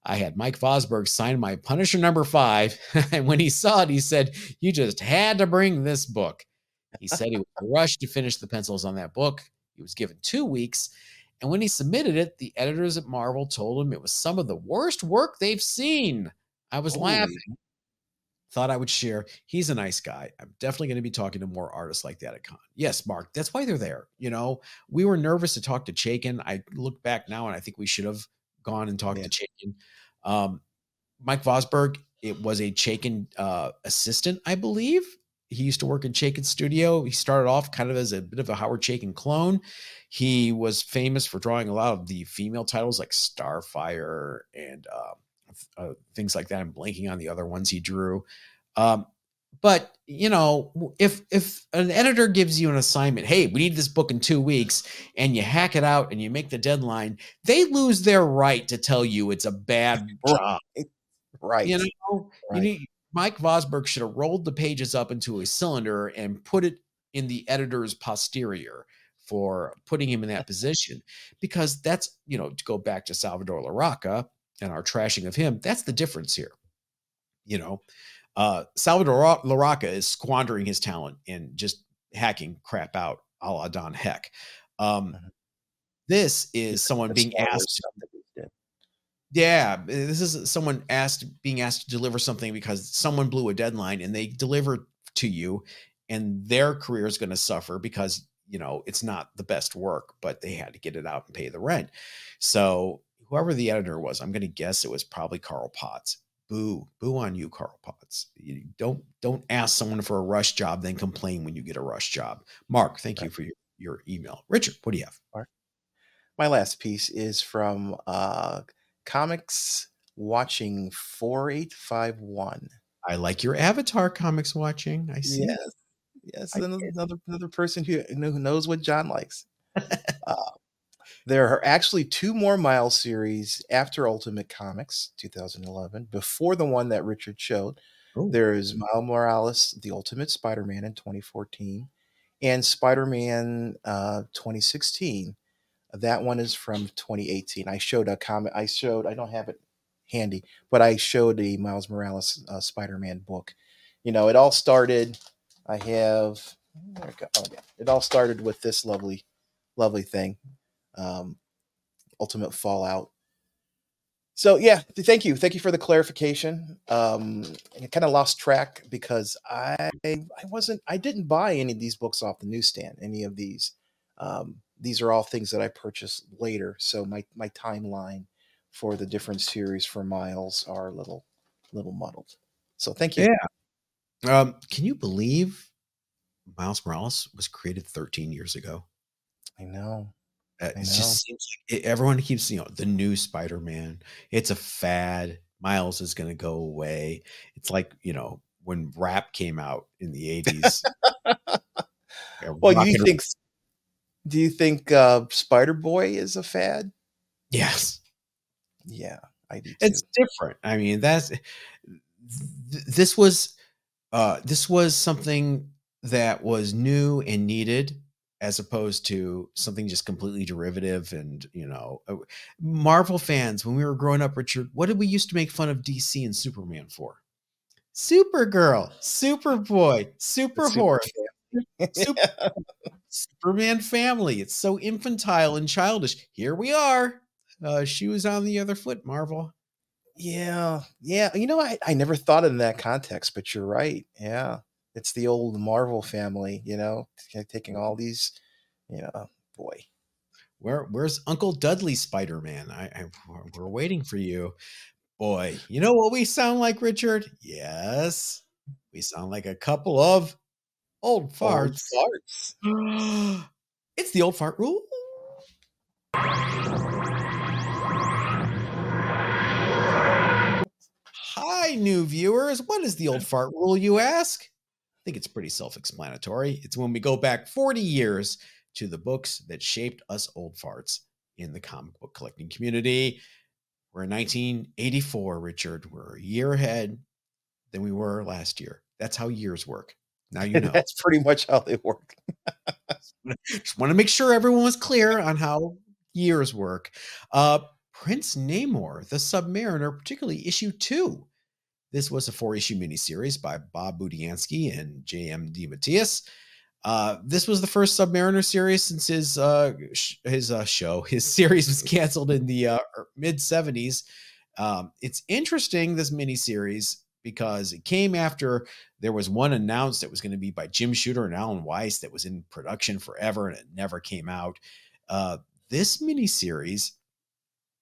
I had Mike Vosburg sign my Punisher number five, and when he saw it, he said, You just had to bring this book. He said he was rushed to finish the pencils on that book. He was given two weeks. And when he submitted it, the editors at Marvel told him it was some of the worst work they've seen. I was Holy- laughing. Thought I would share. He's a nice guy. I'm definitely going to be talking to more artists like that at con. Yes, Mark, that's why they're there. You know, we were nervous to talk to Chaykin. I look back now and I think we should have gone and talked Yeah. to Chaykin. Um, Mike Vosburg, it was a Chaykin uh, assistant, I believe. He used to work in Chaykin's studio. He started off kind of as a bit of a Howard Chaykin clone. He was famous for drawing a lot of the female titles like Starfire and uh, uh, things like that. I'm blanking on the other ones he drew. Um, but you know, if if an editor gives you an assignment, hey, we need this book in two weeks, and you hack it out and you make the deadline, they lose their right to tell you it's a bad job. Right. You know, you need- Mike Vosburg should have rolled the pages up into a cylinder and put it in the editor's posterior for putting him in that position because that's you know to go back to Salvador Larroca and our trashing of him that's the difference here you know uh Salvador Ra- Larroca is squandering his talent and just hacking crap out a la Don Heck Um, Mhm. this is someone being asked stuff that we did. Yeah, this is someone asked being asked to deliver something because someone blew a deadline and they deliver to you and their career is going to suffer because, you know, it's not the best work, but they had to get it out and pay the rent. So, whoever the editor was, I'm going to guess it was probably Carl Potts. Boo, boo on you, Carl Potts. You don't don't ask someone for a rush job, then complain when you get a rush job. Mark, thank you for your, your email. Richard, what do you have? Mark. my last piece is from uh, Comics Watching 4851. I like your avatar comics watching. I see. Yes. Yes, I another, another another person who, who knows what John likes. uh, there are actually two more Miles series after Ultimate Comics 2011, before the one that Richard showed. Oh. There is Miles Morales, the Ultimate Spider-Man in 2014, and Spider-Man uh, 2016. That one is from 2018. I showed a comment. I showed. I don't have it handy, but I showed a Miles Morales uh, Spider-Man book. You know, it all started. I have. There we go. Oh yeah, it all started with this lovely, lovely thing, um, Ultimate Fallout. So yeah, thank you, thank you for the clarification. Um, I kind of lost track because I I wasn't I didn't buy any of these books off the newsstand. Any of these, um, these are all things that I purchased later. So my my timeline for the different series for Miles are a little little muddled. So thank you. Yeah. Um, can you believe Miles Morales was created 13 years ago? I know. Uh, it just seems like it, everyone keeps, you know, the new Spider Man. It's a fad. Miles is going to go away. It's like, you know, when rap came out in the 80s. yeah, Well, do you think do you think uh, Spider Boy is a fad? Yes. Yeah, I do too. it's different i mean that's th- this was uh this was something that was new and needed as opposed to something just completely derivative and you know uh, marvel fans when we were growing up richard what did we used to make fun of dc and superman for? Supergirl superboy super Super. Super- superman family. It's so infantile and childish. Here we are. Uh she was on the other foot marvel. Yeah, yeah. You know, I, I never thought in that context, but you're right. Yeah, it's the old Marvel family. You know, taking all these. You know, boy. Where where's Uncle Dudley Spider Man? I, I we're waiting for you, boy. You know what we sound like, Richard? Yes, we sound like a couple of old Old farts. farts. it's the old fart rule. Hi, new viewers. What is the old fart rule, you ask? I think it's pretty self explanatory. It's when we go back 40 years to the books that shaped us old farts in the comic book collecting community. We're in 1984, Richard. We're a year ahead than we were last year. That's how years work. Now you know. That's pretty much how they work. Just want to make sure everyone was clear on how years work. Uh, Prince Namor, the Submariner, particularly issue two. This was a four issue miniseries by Bob Budiansky and J.M. DeMatteis. Uh, this was the first Submariner series since his uh, sh- his uh, show, his series was canceled in the uh, mid 70s. Um, it's interesting, this miniseries, because it came after there was one announced that was going to be by Jim Shooter and Alan Weiss that was in production forever and it never came out. Uh, this miniseries,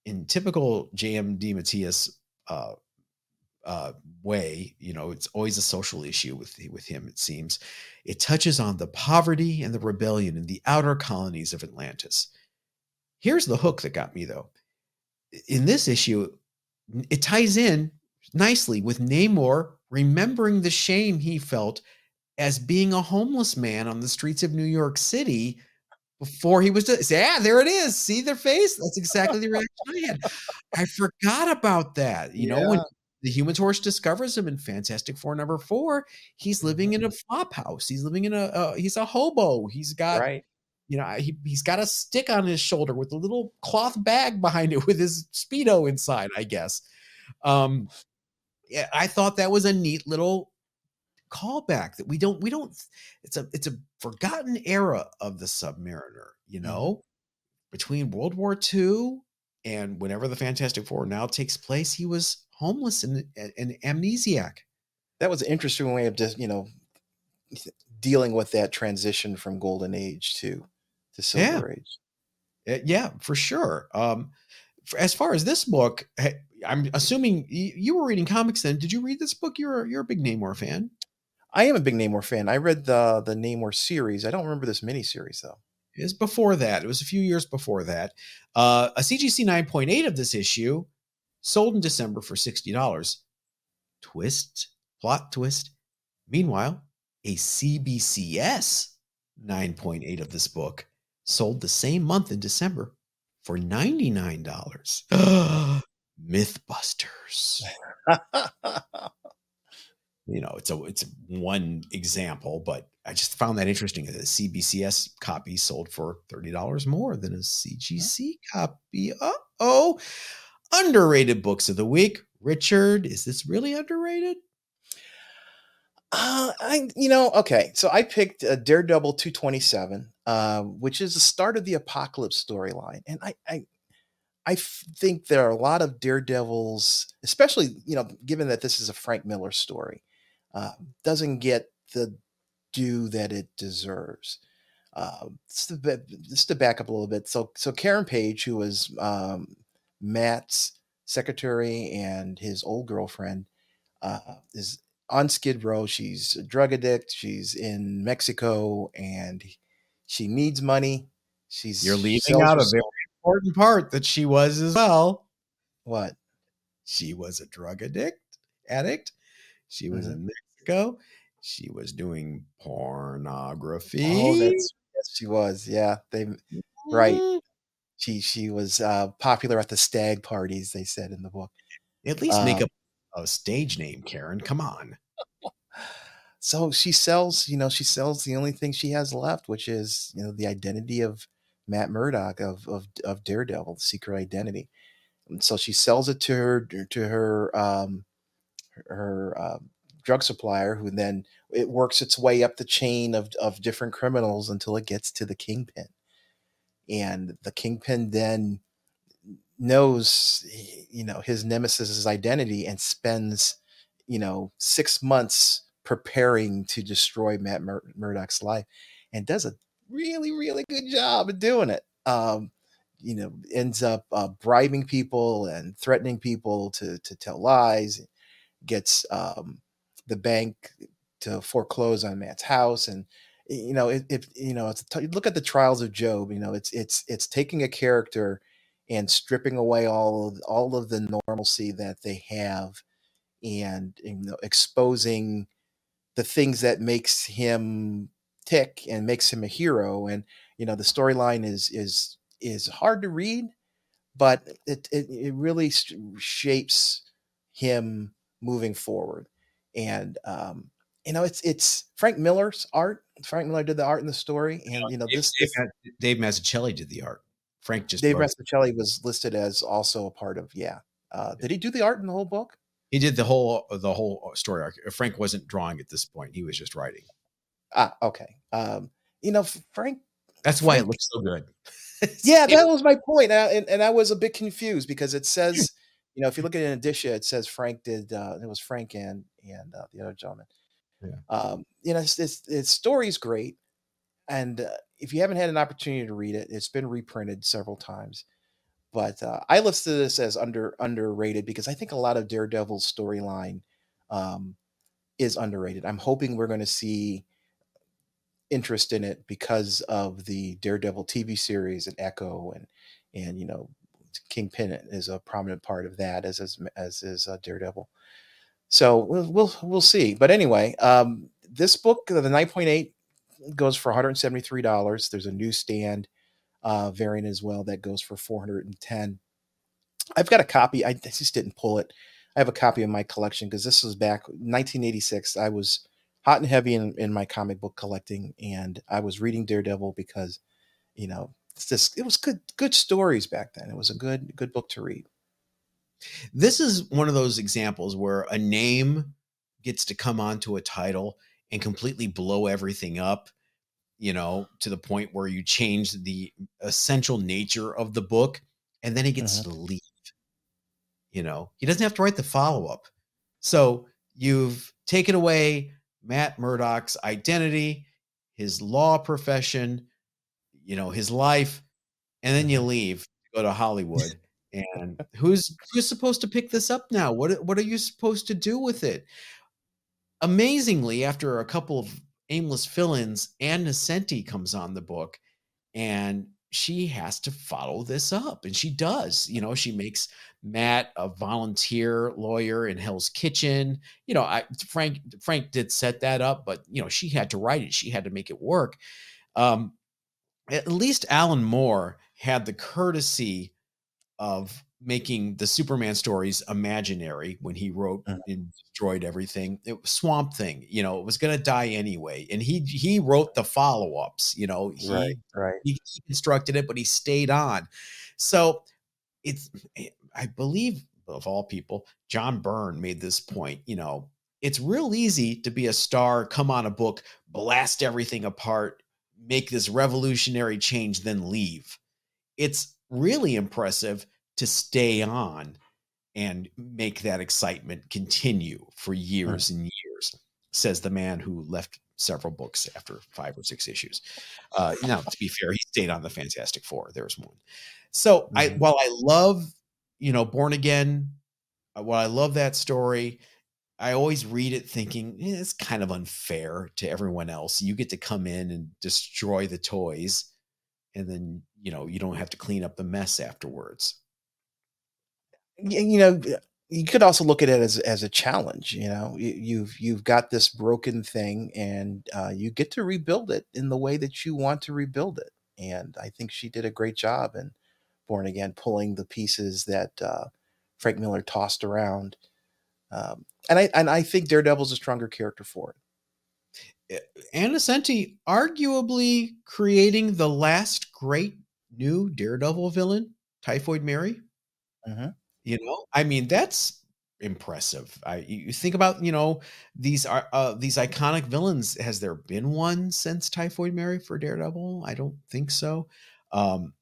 in typical J.M. DeMatteis uh, uh, way, you know, it's always a social issue with with him. It seems it touches on the poverty and the rebellion in the outer colonies of Atlantis. Here's the hook that got me though. In this issue, it ties in nicely with Namor remembering the shame he felt as being a homeless man on the streets of New York City before he was just, yeah, there it is. See their face? That's exactly the reaction I had. I forgot about that. You know, when Yeah. The Human Torch discovers him in Fantastic Four number four, he's living in a flop house. He's living in a, uh, he's a hobo. He's got, right. you know, he, he's got a stick on his shoulder with a little cloth bag behind it with his Speedo inside, I guess. Um, yeah, I thought that was a neat little callback that we don't we don't it's a it's a forgotten era of the submariner you Mm-hmm. know between world war ii and whenever the fantastic four now takes place he was homeless and an amnesiac That was an interesting way of just, you know, dealing with that transition from golden age to to silver age. Uh, yeah for sure um for, as far as this book i'm assuming you, were reading comics then did you read this book you're you're a big namor fan I am a big Namor fan. I read the the Namor series. I don't remember this miniseries though. It was before that. It was a few years before that. Uh, a CGC 9.8 of this issue sold in December for $60. Twist, plot twist. Meanwhile, a CBCS 9.8 of this book sold the same month in December for $99. Mythbusters. you know, it's a it's one example, but I just found that interesting. A CBCS copy sold for thirty dollars more than a CGC copy. Uh oh, underrated books of the week. Richard, is this really underrated? Uh, I you know okay, so I picked uh, Daredevil two twenty seven, uh, which is the start of the Apocalypse storyline, and I I I think there are a lot of Daredevils, especially you know given that this is a Frank Miller story, uh, doesn't get the due that it deserves. Uh, just, to, just to back up a little bit, so so Karen Page, who was um, Matt's secretary and his old girlfriend, uh, is on Skid Row. She's a drug addict. She's in Mexico and she needs money. She's You're leaving out a very important part that she was as well. what? She was a drug addict. Addict. She was Mhm. in Mexico. She was doing pornography. Oh, that's yes, she was. Yeah, they right. She she was uh, popular at the stag parties. They said in the book. At least make Um, a, a stage name, Karen. Come on. So she sells. You know, she sells the only thing she has left, which is you know the identity of Matt Murdock of of, of Daredevil, the secret identity. And so she sells it to her to her um, her um, drug supplier, who then it works its way up the chain of of different criminals until it gets to the kingpin, and the kingpin then knows you know his nemesis's identity and spends you know six months preparing to destroy Matt Mur- Murdock's life, and does a really really good job of doing it. Um, you know, ends up uh, bribing people and threatening people to to tell lies. Gets um, the bank to foreclose on Matt's house, and you know, it you know, it's look at the trials of Job. You know, it's it's it's taking a character and stripping away all of all of the normalcy that they have, and you know, exposing the things that makes him tick and makes him a hero. And you know, the storyline is is is hard to read, but it it, it really sh- shapes him moving forward. And um, you know, it's it's Frank Miller's art. Frank Miller did the art in the story, and you know, Dave, this, Dave, this Dave Mazzucchelli did the art. Frank just Dave. Mazzucchelli was listed as also a part of. Yeah, uh, did he do the art in the whole book? he did the whole the whole story arc. Frank wasn't drawing at this point; he was just writing. Ah, okay. Um, you know, Frank. That's why it looks so good. Yeah, that was my point, and I, and, and I was a bit confused because it says, you know, if you look at an edition, it says Frank did. Uh, it was Frank and and uh, the other gentleman. Yeah. Um, you know, it's, it's, its story's great, and uh, if you haven't had an opportunity to read it, it's been reprinted several times. But uh, I listed this as under underrated because I think a lot of Daredevil's storyline um, is underrated. I'm hoping we're going to see interest in it because of the Daredevil TV series and Echo and and you know Kingpin is a prominent part of that as as, as is uh, Daredevil. So we'll, we'll we'll see. But anyway, um, this book, the 9.8, goes for 173 dollars. There's a newsstand uh, variant as well that goes for 410. I've got a copy. I just didn't pull it. I have a copy in my collection because this was back 1986. I was hot and heavy in, in my comic book collecting, and I was reading Daredevil because, you know, it's it was good good stories back then. It was a good good book to read. This is one of those examples where a name gets to come onto a title and completely blow everything up, you know, to the point where you change the essential nature of the book, and then he gets uh-huh. to leave. You know, he doesn't have to write the follow up. So you've taken away Matt Murdock's identity, his law profession, you know, his life, and then you mm-hmm. leave, go to Hollywood. And who's who's supposed to pick this up now? What what are you supposed to do with it? Amazingly, after a couple of aimless fill-ins, Ann Nocenti comes on the book, and she has to follow this up, and she does. You know, she makes Matt a volunteer lawyer in Hell's Kitchen. You know, I Frank Frank did set that up, but you know, she had to write it. She had to make it work. Um, at least Alan Moore had the courtesy of making the Superman stories imaginary when he wrote uh-huh. and destroyed everything. It was Swamp Thing, you know, it was going to die anyway, and he he wrote the follow ups. You know, he, right, right. He, he constructed it, but he stayed on. So it's, eh, I believe, of all people, John Byrne made this point. You know, it's real easy to be a star, come on a book, blast everything apart, make this revolutionary change, then leave. It's really impressive to stay on and make that excitement continue for years and years, says the man who left several books after five or six issues. Uh, now, to be fair, he stayed on the Fantastic Four. There's one. So, mm-hmm. I while I love, you know, Born Again, uh, while I love that story, I always read it thinking eh, it's kind of unfair to everyone else. You get to come in and destroy the toys, and then you know you don't have to clean up the mess afterwards. You know, you could also look at it as as a challenge. You know, you've you've got this broken thing, and uh, you get to rebuild it in the way that you want to rebuild it. And I think she did a great job in Born Again, pulling the pieces that uh, Frank Miller tossed around um, and I and I think Daredevil's a stronger character for it. Ann arguably creating the last great new Daredevil villain, Typhoid Mary. Mm-hmm. You know, I mean that's impressive. I you think about you know these are uh, these iconic villains. Has there been one since Typhoid Mary for Daredevil? I don't think so. Um,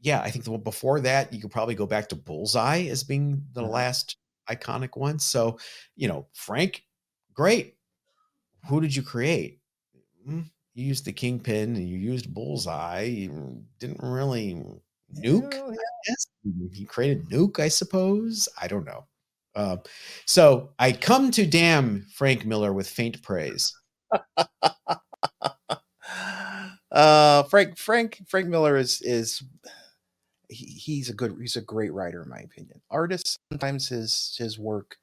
yeah, I think the one before that you could probably go back to Bullseye as being the mm-hmm. last iconic one. So, you know, Frank, great. Who did you create? Mm, you used the kingpin and you used bullseye. You didn't really nuke. Oh, yeah. He created nuke, I suppose. I don't know. Uh, so I come to damn Frank Miller with faint praise. uh, Frank Frank Frank Miller is is he, he's a good he's a great writer in my opinion. Artist sometimes his his work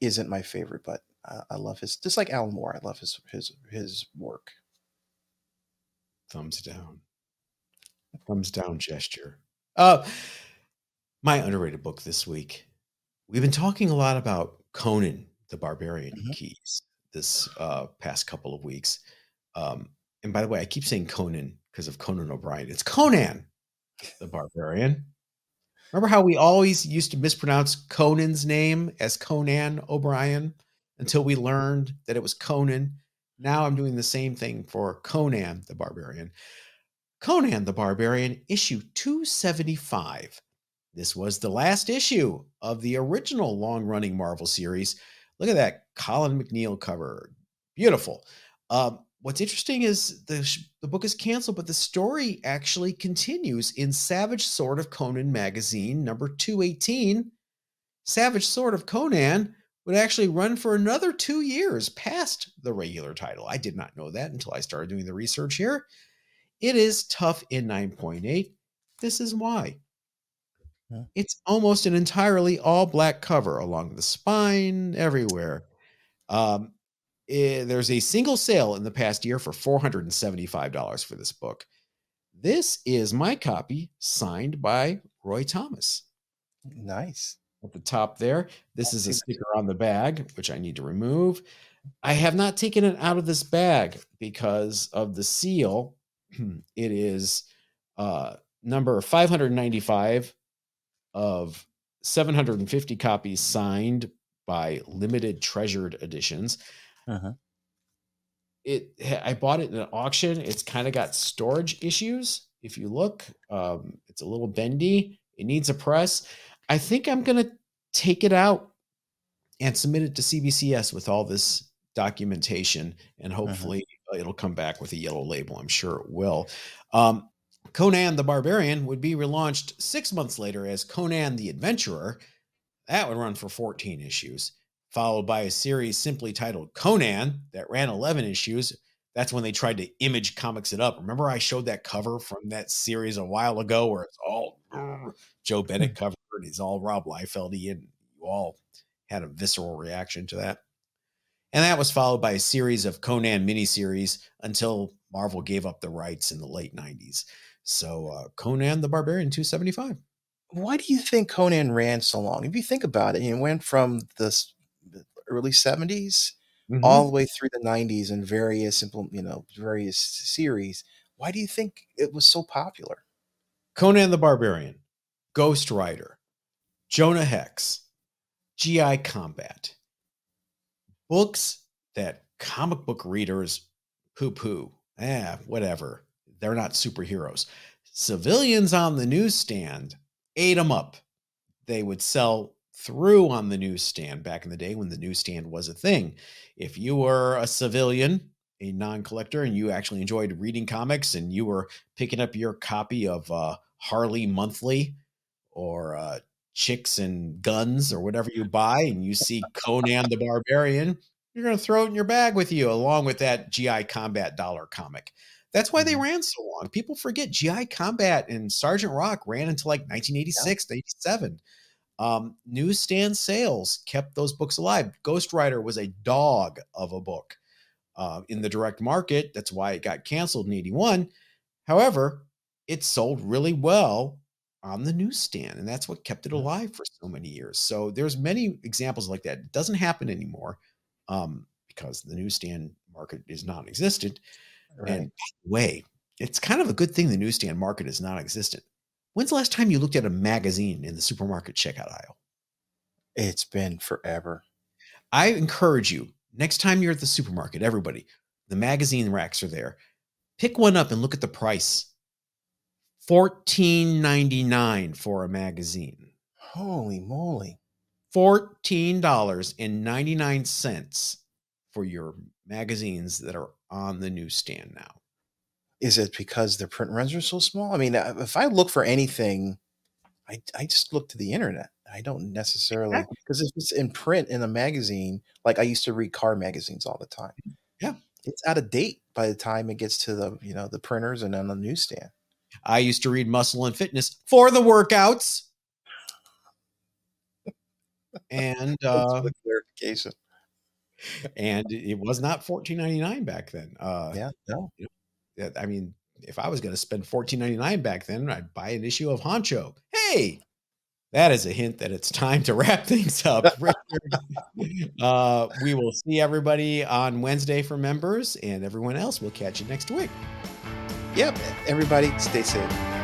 isn't my favorite, but I love his just like Alan Moore. I love his his his work. Thumbs down. Thumbs down gesture. Uh my underrated book this week. We've been talking a lot about Conan the Barbarian mm-hmm. Keys this uh past couple of weeks. Um and by the way, I keep saying Conan because of Conan O'Brien. It's Conan the Barbarian. Remember how we always used to mispronounce Conan's name as Conan O'Brien until we learned that it was Conan? Now I'm doing the same thing for Conan the Barbarian. Conan the Barbarian, issue 275. This was the last issue of the original long running Marvel series. Look at that Colin MacNeil cover. Beautiful. Um, what's interesting is the the book is canceled, but the story actually continues in Savage Sword of Conan magazine number 218. Savage Sword of Conan would actually run for another two years past the regular title. I did not know that until I started doing the research here. It is tough in 9.8. This is why. It's almost an entirely all black cover along the spine, everywhere. Um, Eh, there's a single sale in the past year for $475 for this book. This is my copy signed by Roy Thomas. Nice. At the top there, this is a sticker on the bag, which I need to remove. I have not taken it out of this bag because of the seal. it is uh, number 595 of 750 copies signed by limited treasured editions. Uh-huh. It I bought it in an auction. It's kind of got storage issues. If you look, um, it's a little bendy. It needs a press. I think I'm gonna take it out and submit it to CBCS with all this documentation, and Uh-huh. hopefully it'll come back with a yellow label. I'm sure it will. Um, Conan the Barbarian would be relaunched six months later as Conan the Adventurer. That would run for 14 issues, followed by a series simply titled Conan that ran 11 issues. That's when they tried to image comics it up. Remember, I showed that cover from that series a while ago where it's all Joe Bennett cover and he's all Rob Liefeldy, and you all had a visceral reaction to that. And that was followed by a series of Conan miniseries until Marvel gave up the rights in the late 90s. So uh, Conan the Barbarian 275. Why do you think Conan ran so long? If you think about it, it went from the early 70s Mm-hmm. all the way through the 90s in various you know, various series. Why do you think it was so popular? Conan the Barbarian, Ghost Rider, Jonah Hex, GI Combat. Books that comic book readers poo poo. Eh, whatever. They're not superheroes. Civilians on the newsstand ate them up. They would sell through on the newsstand back in the day when the newsstand was a thing. If you were a civilian, a non collector, and you actually enjoyed reading comics and you were picking up your copy of uh, Harley Monthly or uh, Chicks and Guns or whatever you buy, and you see Conan the Barbarian, you're going to throw it in your bag with you along with that GI Combat dollar comic. That's why they Mhm. ran so long. People forget GI Combat and Sergeant Rock ran until like 1986, 87. Um, newsstand sales kept those books alive. Ghost Rider was a dog of a book uh, in the direct market. That's why it got canceled in 81. However, it sold really well on the newsstand, and that's what kept it alive for so many years. So there's many examples like that. It doesn't happen anymore um, because the newsstand market is non-existent. Right. And by the way, it's kind of a good thing the newsstand market is non-existent. When's the last time you looked at a magazine in the supermarket checkout aisle? it's been forever. I encourage you, next time you're at the supermarket, everybody, the magazine racks are there. Pick one up and look at the price. $14.99 for a magazine. Holy moly. $14.99 for your magazines that are on the newsstand now. Is it because the print runs are so small? I mean, uh, if I look for anything, I, I just look to the internet. I don't necessarily because if it's in print in a magazine, like I used to read car magazines all the time. Yeah. It's out of date by the time it gets to the you know the printers and on the newsstand. I used to read Muscle and Fitness for the workouts. And uh, the clarification. and it was not $14.99 back then. Uh, Yeah, no. I mean, if I was going to spend fourteen ninety nine back then, I'd buy an issue of Honcho. Hey, that is a hint that it's time to wrap things up. Uh, we will see everybody on Wednesday for members, and everyone else. We'll catch you next week. Yep. Everybody, stay safe.